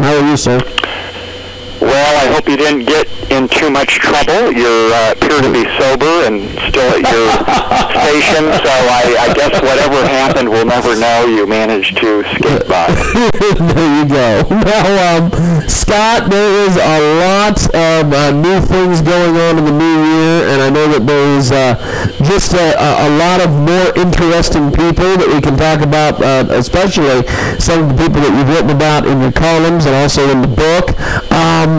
How are you, sir? Well, I hope you didn't get in too much trouble. You uh, appear to be sober and still at your station, so I, I guess whatever happened, we'll never know. You managed to skate by. there you go. Now, um, Scott, there is a lot of uh, new things going on in the new year, and I know that there is uh, just a, a a lot of more interesting people that we can talk about, uh, especially some of the people that you've written about in your columns and also in the book. Um,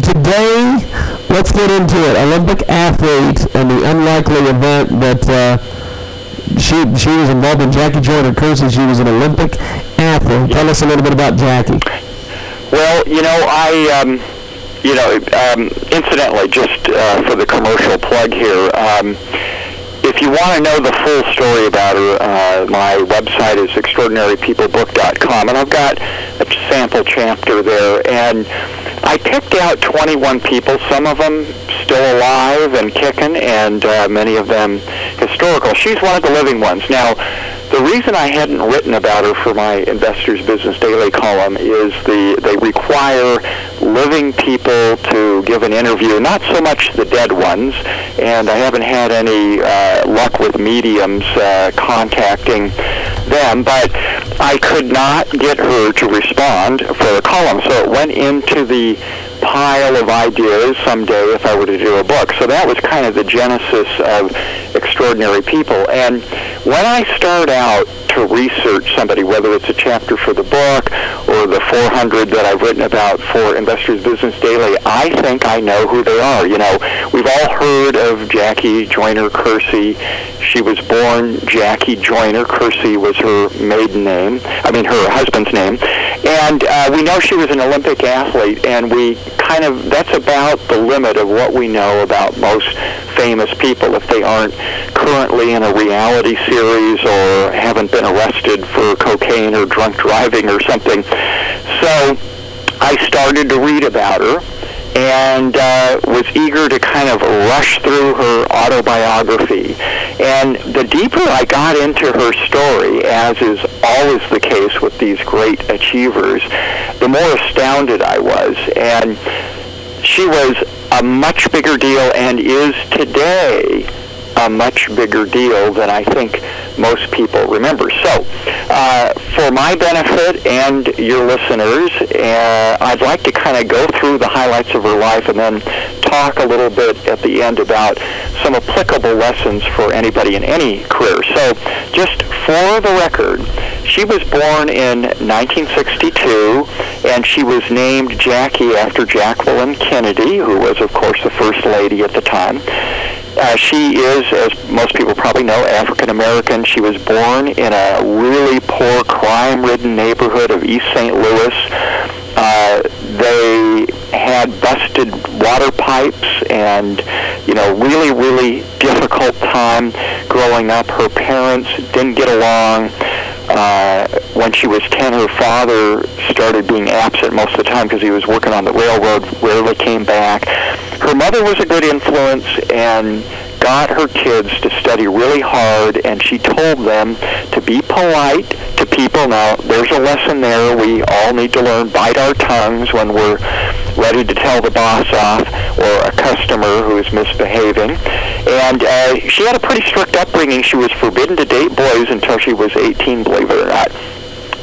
today, let's get into it. Olympic athlete and the unlikely event that uh, she she was involved in. Jackie Joyner Kersee. She was an Olympic athlete. Tell us a little bit about Jackie. Well, you know, I, um, you know, um, incidentally, just uh, for the commercial plug here, um, if you want to know the full story about her, uh, my website is extraordinarypeoplebook.com, and I've got a sample chapter there. And I picked out 21 people, some of them still alive and kicking, and uh, many of them historical. She's one of the living ones. Now, the reason I hadn't written about her for my Investors Business Daily column is the they require living people to give an interview, not so much the dead ones, and I haven't had any uh, luck with mediums uh, contacting them, but I could not get her to respond for a column, so it went into the pile of ideas someday if I were to do a book. So that was kind of the genesis of Extraordinary People. And when I start out to research somebody, whether it's a chapter for the book or the 400 that I've written about for Investors Business Daily, I think I know who they are. You know, we've all heard of Jackie Joyner Kersee. She was born Jackie Joyner. Kersee was her maiden name. I mean, her husband's name. And uh, we know she was an Olympic athlete, and we kind of, that's about the limit of what we know about most famous people if they aren't currently in a reality series or haven't been arrested for cocaine or drunk driving or something. So I started to read about her and uh, was eager to kind of rush through her autobiography. And the deeper I got into her story, as is always the case with these great achievers, the more astounded I was. And she was a much bigger deal and is today a much bigger deal than I think most people remember. So, uh, for my benefit and your listeners, uh, I'd like to kind of go through the highlights of her life and then talk a little bit at the end about some applicable lessons for anybody in any career. So, just for the record, she was born in 1962, and she was named Jackie after Jacqueline Kennedy, who was, of course, the first lady at the time. Uh, she is, as most people probably know, African American. She was born in a really poor, crime-ridden neighborhood of East St. Louis. Uh, they had busted water pipes and, you know, really, really difficult time growing up. Her parents didn't get along. Uh, when she was 10, her father started being absent most of the time because he was working on the railroad, rarely came back. Her mother was a good influence and got her kids to study really hard, and she told them to be polite to people. Now, there's a lesson there. We all need to learn bite our tongues when we're ready to tell the boss off or a customer who is misbehaving. And uh, she had a pretty strict upbringing. She was forbidden to date boys until she was 18, believe it or not.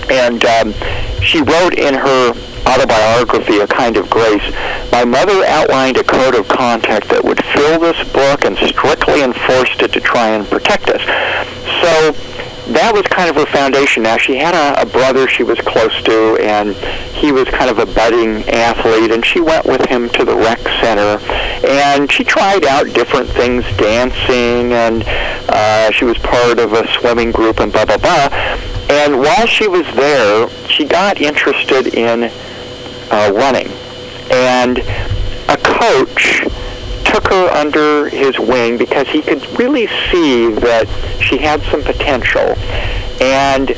And um, she wrote in her autobiography, A Kind of Grace, my mother outlined a code of conduct that would fill this book and strictly enforced it to try and protect us. So that was kind of her foundation. Now she had a, a brother she was close to, and he was kind of a budding athlete, and she went with him to the rec center, and she tried out different things, dancing, and uh, she was part of a swimming group, and blah blah blah. And while she was there, she got interested in uh, running, and a coach took her under his wing because he could really see that she had some potential. And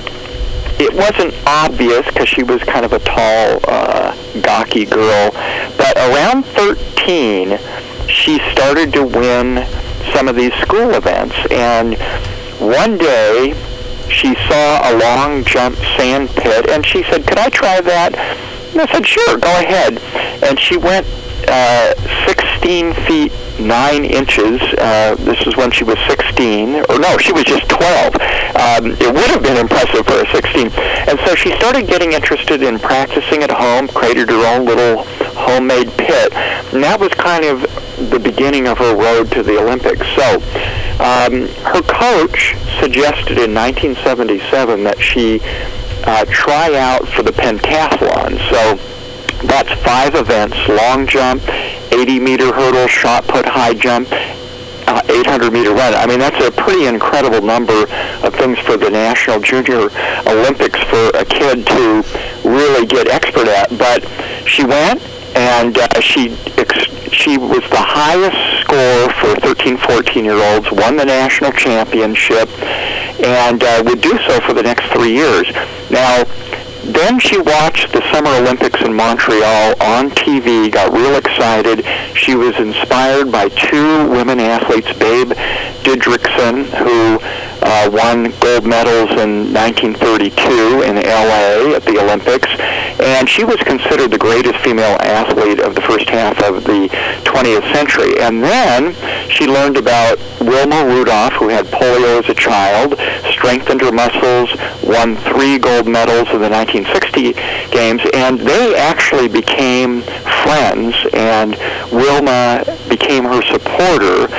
it wasn't obvious because she was kind of a tall, uh, gawky girl. But around 13, she started to win some of these school events. And one day, she saw a long jump sand pit, and she said, could I try that? And I said, sure, go ahead. And she went uh, 16 feet 9 inches. Uh, this is when she was 16. Or no, she was just 12. Um, it would have been impressive for a 16. And so she started getting interested in practicing at home, created her own little homemade pit. And that was kind of the beginning of her road to the Olympics. So um, her coach suggested in 1977 that she uh, try out for the pentathlon. So that's five events, long jump, 80 meter hurdle, shot put, high jump, uh, 800 meter run. I mean, that's a pretty incredible number of things for the National Junior Olympics for a kid to really get expert at. But she went and uh, she ex- she was the highest score for 13, 14 year olds, won the national championship, and uh, would do so for the next three years. Now, then she watched the Summer Olympics in Montreal on TV, got real excited. She was inspired by two women athletes, Babe Didrikson, who uh, won gold medals in 1932 in LA at the Olympics, and she was considered the greatest female athlete of the first half of the 20th century. And then she learned about Wilma Rudolph, who had polio as a child, strengthened her muscles, won three gold medals in the 1960 games, and they actually became friends, and Wilma became her supporter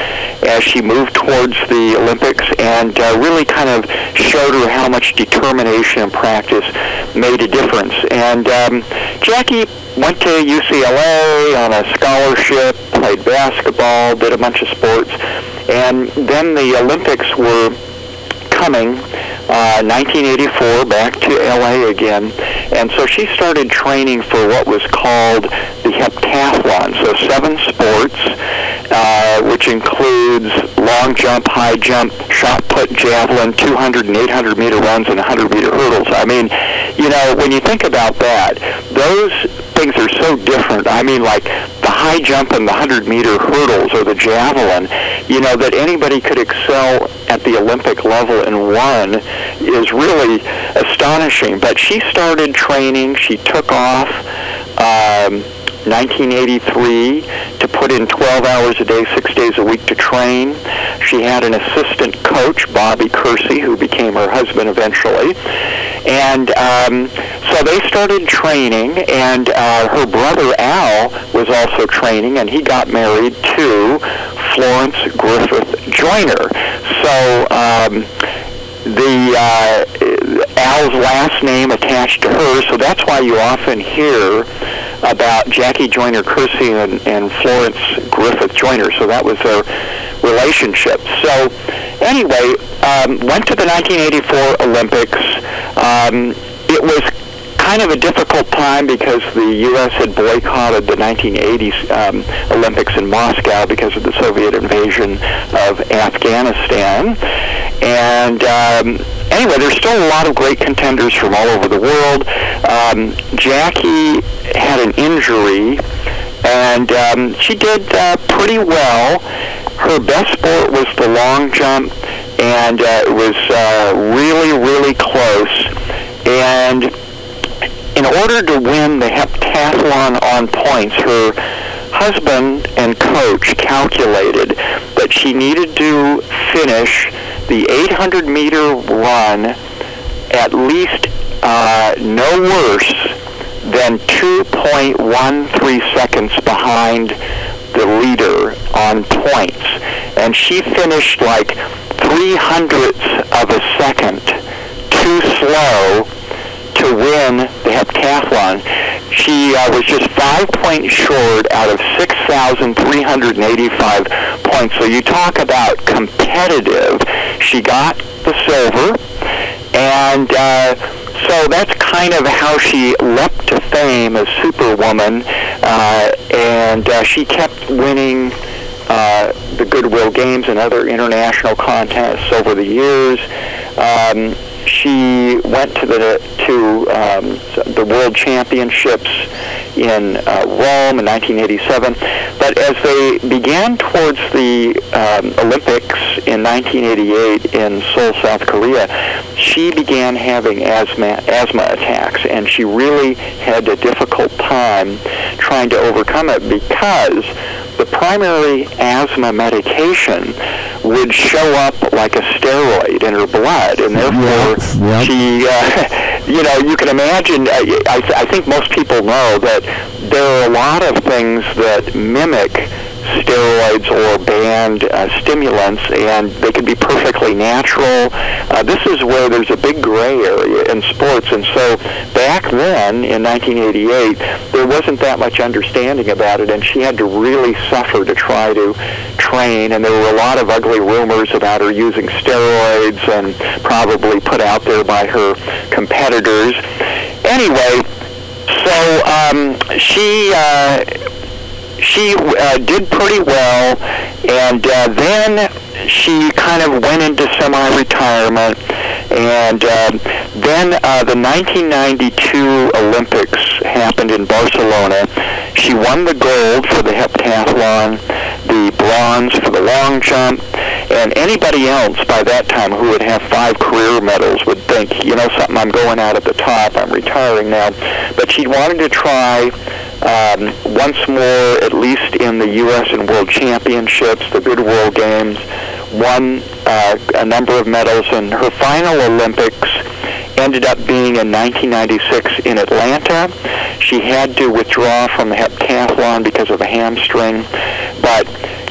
as she moved towards the Olympics and uh, really kind of showed her how much determination and practice made a difference. And um, Jackie went to UCLA on a scholarship, played basketball, did a bunch of sports, and then the Olympics were coming, uh, 1984, back to LA again, and so she started training for what was called the heptathlon, so seven sports, uh, which includes long jump, high jump, shot put, javelin, 200 and 800 meter runs, and 100 meter hurdles. I mean, you know, when you think about that, those things are so different. I mean, like high jump and the 100 meter hurdles or the javelin, you know, that anybody could excel at the Olympic level in one is really astonishing. But she started training. She took off. Um, 1983 to put in 12 hours a day, six days a week to train. She had an assistant coach, Bobby Kersee, who became her husband eventually. And um, so they started training, and uh, her brother Al was also training, and he got married to Florence Griffith Joyner. So um, the uh, Al's last name attached to her, so that's why you often hear about Jackie Joyner Kersee and, and Florence Griffith Joyner. So that was their relationship. So anyway, um, went to the 1984 Olympics. Um, it was kind of a difficult time because the U.S. had boycotted the 1980s um, Olympics in Moscow because of the Soviet invasion of Afghanistan. And um, anyway, there's still a lot of great contenders from all over the world. Um, Jackie had an injury, and um, she did uh, pretty well. Her best sport was the long jump, and uh, it was uh, really, really close. And in order to win the heptathlon on points, her husband and coach calculated that she needed to finish the 800 meter run at least uh, no worse than 2.13 seconds behind the leader on points. And she finished like three hundredths of a second too slow to win the heptathlon. She uh, was just five points short out of 6,385 points. So you talk about competitive. She got the silver, and uh, so that's kind of how she leapt to fame as Superwoman, uh, and uh, she kept winning uh, the Goodwill Games and other international contests over the years. Um, she went to the to um, the World Championships in uh, Rome in 1987. But as they began towards the um, Olympics in 1988 in Seoul, South Korea, she began having asthma asthma attacks, and she really had a difficult time trying to overcome it because the primary asthma medication would show up like a steroid in her blood, and therefore Yep. she, uh, you know, you can imagine. I, I, th- I think most people know that there are a lot of things that mimic steroids or banned uh, stimulants, and they can be perfectly natural. Uh, this is where there's a big gray area in sports, and so back then in 1988, there wasn't that much understanding about it, and she had to really suffer to try to train, and there were a lot of ugly rumors about her using steroids and probably put out there by her competitors. Anyway, so um, she uh, she uh, did pretty well, and uh, then she kind of went into semi-retirement, and uh, then uh, the 1992 Olympics happened in Barcelona. She won the gold for the heptathlon, the bronze for the long jump, and anybody else by that time who would have five career medals would think, you know something, I'm going out at the top, I'm retiring now. But she wanted to try um, once more, at least in the U.S. and World Championships, the Goodwill Games, won uh, a number of medals, and her final Olympics ended up being in 1996 in Atlanta. She had to withdraw from the heptathlon because of a hamstring, but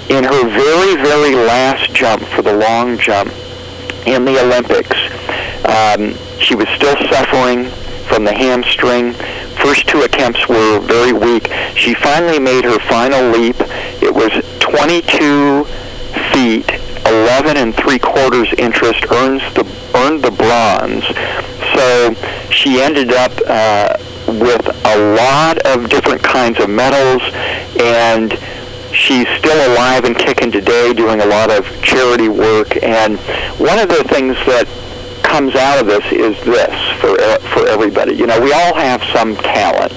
in her very, very last jump for the long jump in the Olympics, um, she was still suffering from the hamstring. First two attempts were very weak. She finally made her final leap. It was 22 feet, 11 and three quarters interest, earns the earned the bronze. So she ended up uh, with a lot of different kinds of medals, and she's still alive and kicking today, doing a lot of charity work. And one of the things that comes out of this is this for e- for everybody. You know, we all have some talent,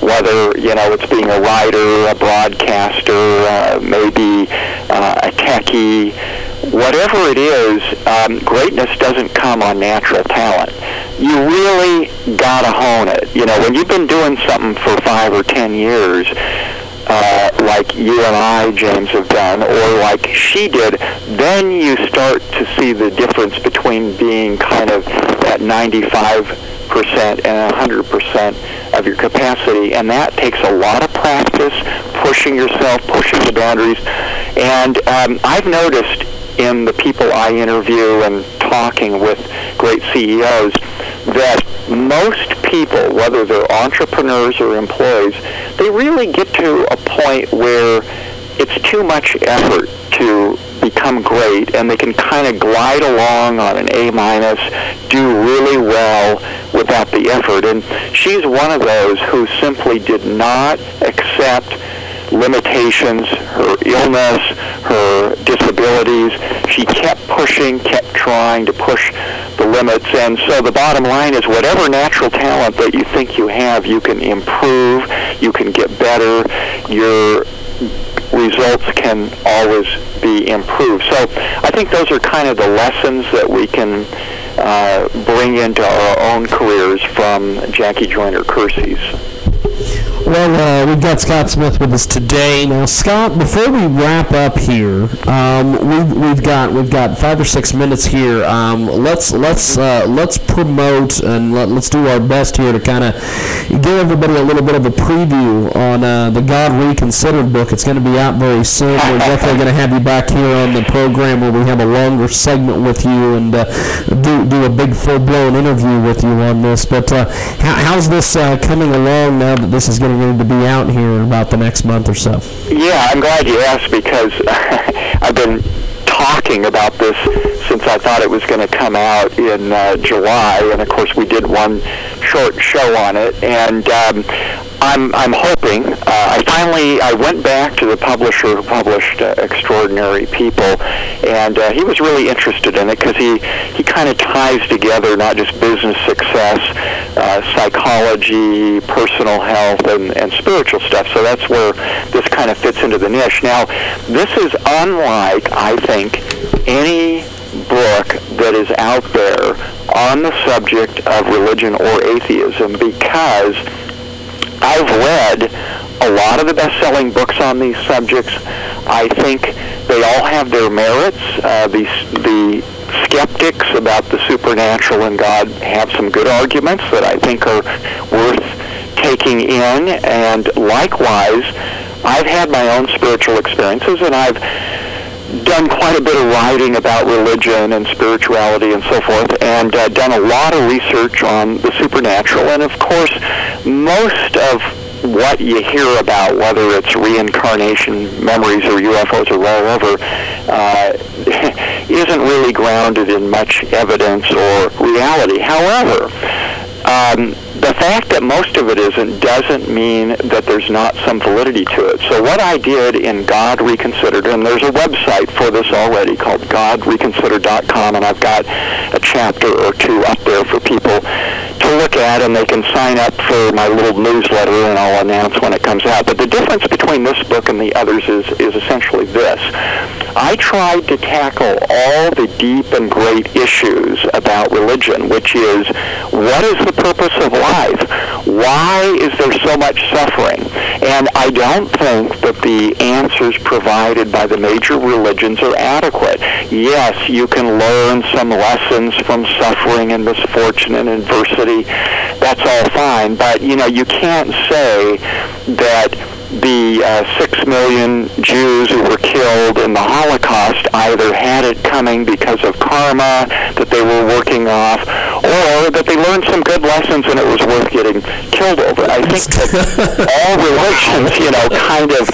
whether you know it's being a writer, a broadcaster, uh, maybe uh, a techie, whatever it is. Um, greatness doesn't come on natural talent. You really gotta hone it. You know, when you've been doing something for five or ten years uh, like you and I, James, have done, or like she did, then you start to see the difference between being kind of at 95% and 100% of your capacity. And that takes a lot of practice, pushing yourself, pushing the boundaries. And um, I've noticed in the people I interview and talking with great CEOs that most people, whether they're entrepreneurs or employees, they really get to a point where it's too much effort to become great and they can kind of glide along on an A minus, do really well without the effort. And she's one of those who simply did not accept limitations, her illness, her disabilities. She kept pushing, kept trying to push the limits. And so the bottom line is whatever natural talent that you think you have, you can improve, you can get better, your results can always be improved. So I think those are kind of the lessons that we can uh, bring into our own careers from Jackie Joyner Kersee's. Well, uh, we've got Scott Smith with us today. Now, Scott, before we wrap up here, um, we've, we've got we've got five or six minutes here. Um, let's let's uh, let's promote and let, us do our best here to kind of give everybody a little bit of a preview on uh, the God Reconsidered book. It's going to be out very soon. We're definitely going to have you back here on the program where we have a longer segment with you and uh, do do a big full blown interview with you on this. But uh, how, how's this uh, coming along now that this is getting ready to be out here in about the next month or so? Yeah, I'm glad you asked because I've been talking about this since I thought it was going to come out in uh, July, and of course we did one short show on it, and um, I'm I'm hoping. Uh, I finally I went back to the publisher who published uh, Extraordinary People, and uh, he was really interested in it because he he kind of ties together not just business success, uh, psychology, personal health, and and spiritual stuff. So that's where this kind of fits into the niche. Now, this is unlike I think any book that is out there on the subject of religion or atheism because I've read a lot of the best-selling books on these subjects. I think they all have their merits. Uh, the, the skeptics about the supernatural and God have some good arguments that I think are worth taking in. And likewise, I've had my own spiritual experiences, and I've done quite a bit of writing about religion and spirituality and so forth, and uh, done a lot of research on the supernatural. And of course, most of what you hear about, whether it's reincarnation memories or UFOs or rollover, uh, isn't really grounded in much evidence or reality. However, um, the fact that most of it isn't doesn't mean that there's not some validity to it. So what I did in God Reconsidered, and there's a website for this already called GodReconsidered.com, and I've got a chapter or two up there for people look at, and they can sign up for my little newsletter, and I'll announce when it comes out. But the difference between this book and the others is, is essentially this. I tried to tackle all the deep and great issues about religion, which is what is the purpose of life? Why is there so much suffering? And I don't think that the answers provided by the major religions are adequate. Yes, you can learn some lessons from suffering and misfortune and adversity. That's all fine, but you know, you can't say that the uh, six million Jews who were killed in the Holocaust either had it coming because of karma that they were working off, or that they learned some good lessons and it was worth getting killed over. I think that all religions, you know, kind of,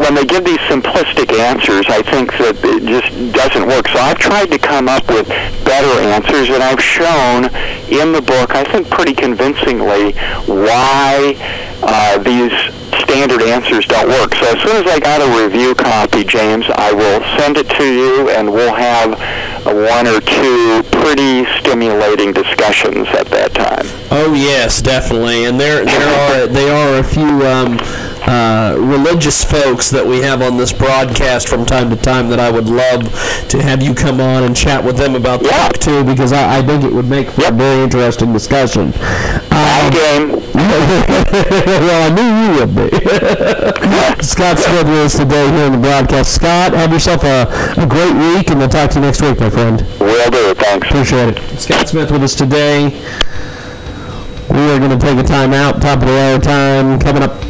when they give these simplistic answers, I think that it just doesn't work. So I've tried to come up with better answers, and I've shown in the book, I think pretty convincingly, why uh, these standard answers don't work. So as soon as I got a review copy, James, I will send it to you, and we'll have one or two pretty stimulating discussions at that time. Oh yes, definitely, and there there are there are a few. Um, uh, religious folks that we have on this broadcast from time to time that I would love to have you come on and chat with them about the yeah. book too, because I, I, think it would make for yep. a very interesting discussion. Um, game. well, I knew you would be. Scott Smith with us today here in the broadcast. Scott, have yourself a, a great week, and we'll talk to you next week, my friend. Will do. Thanks. Appreciate it. Scott Smith with us today. We are going to take a time out, top of the hour time. Coming up,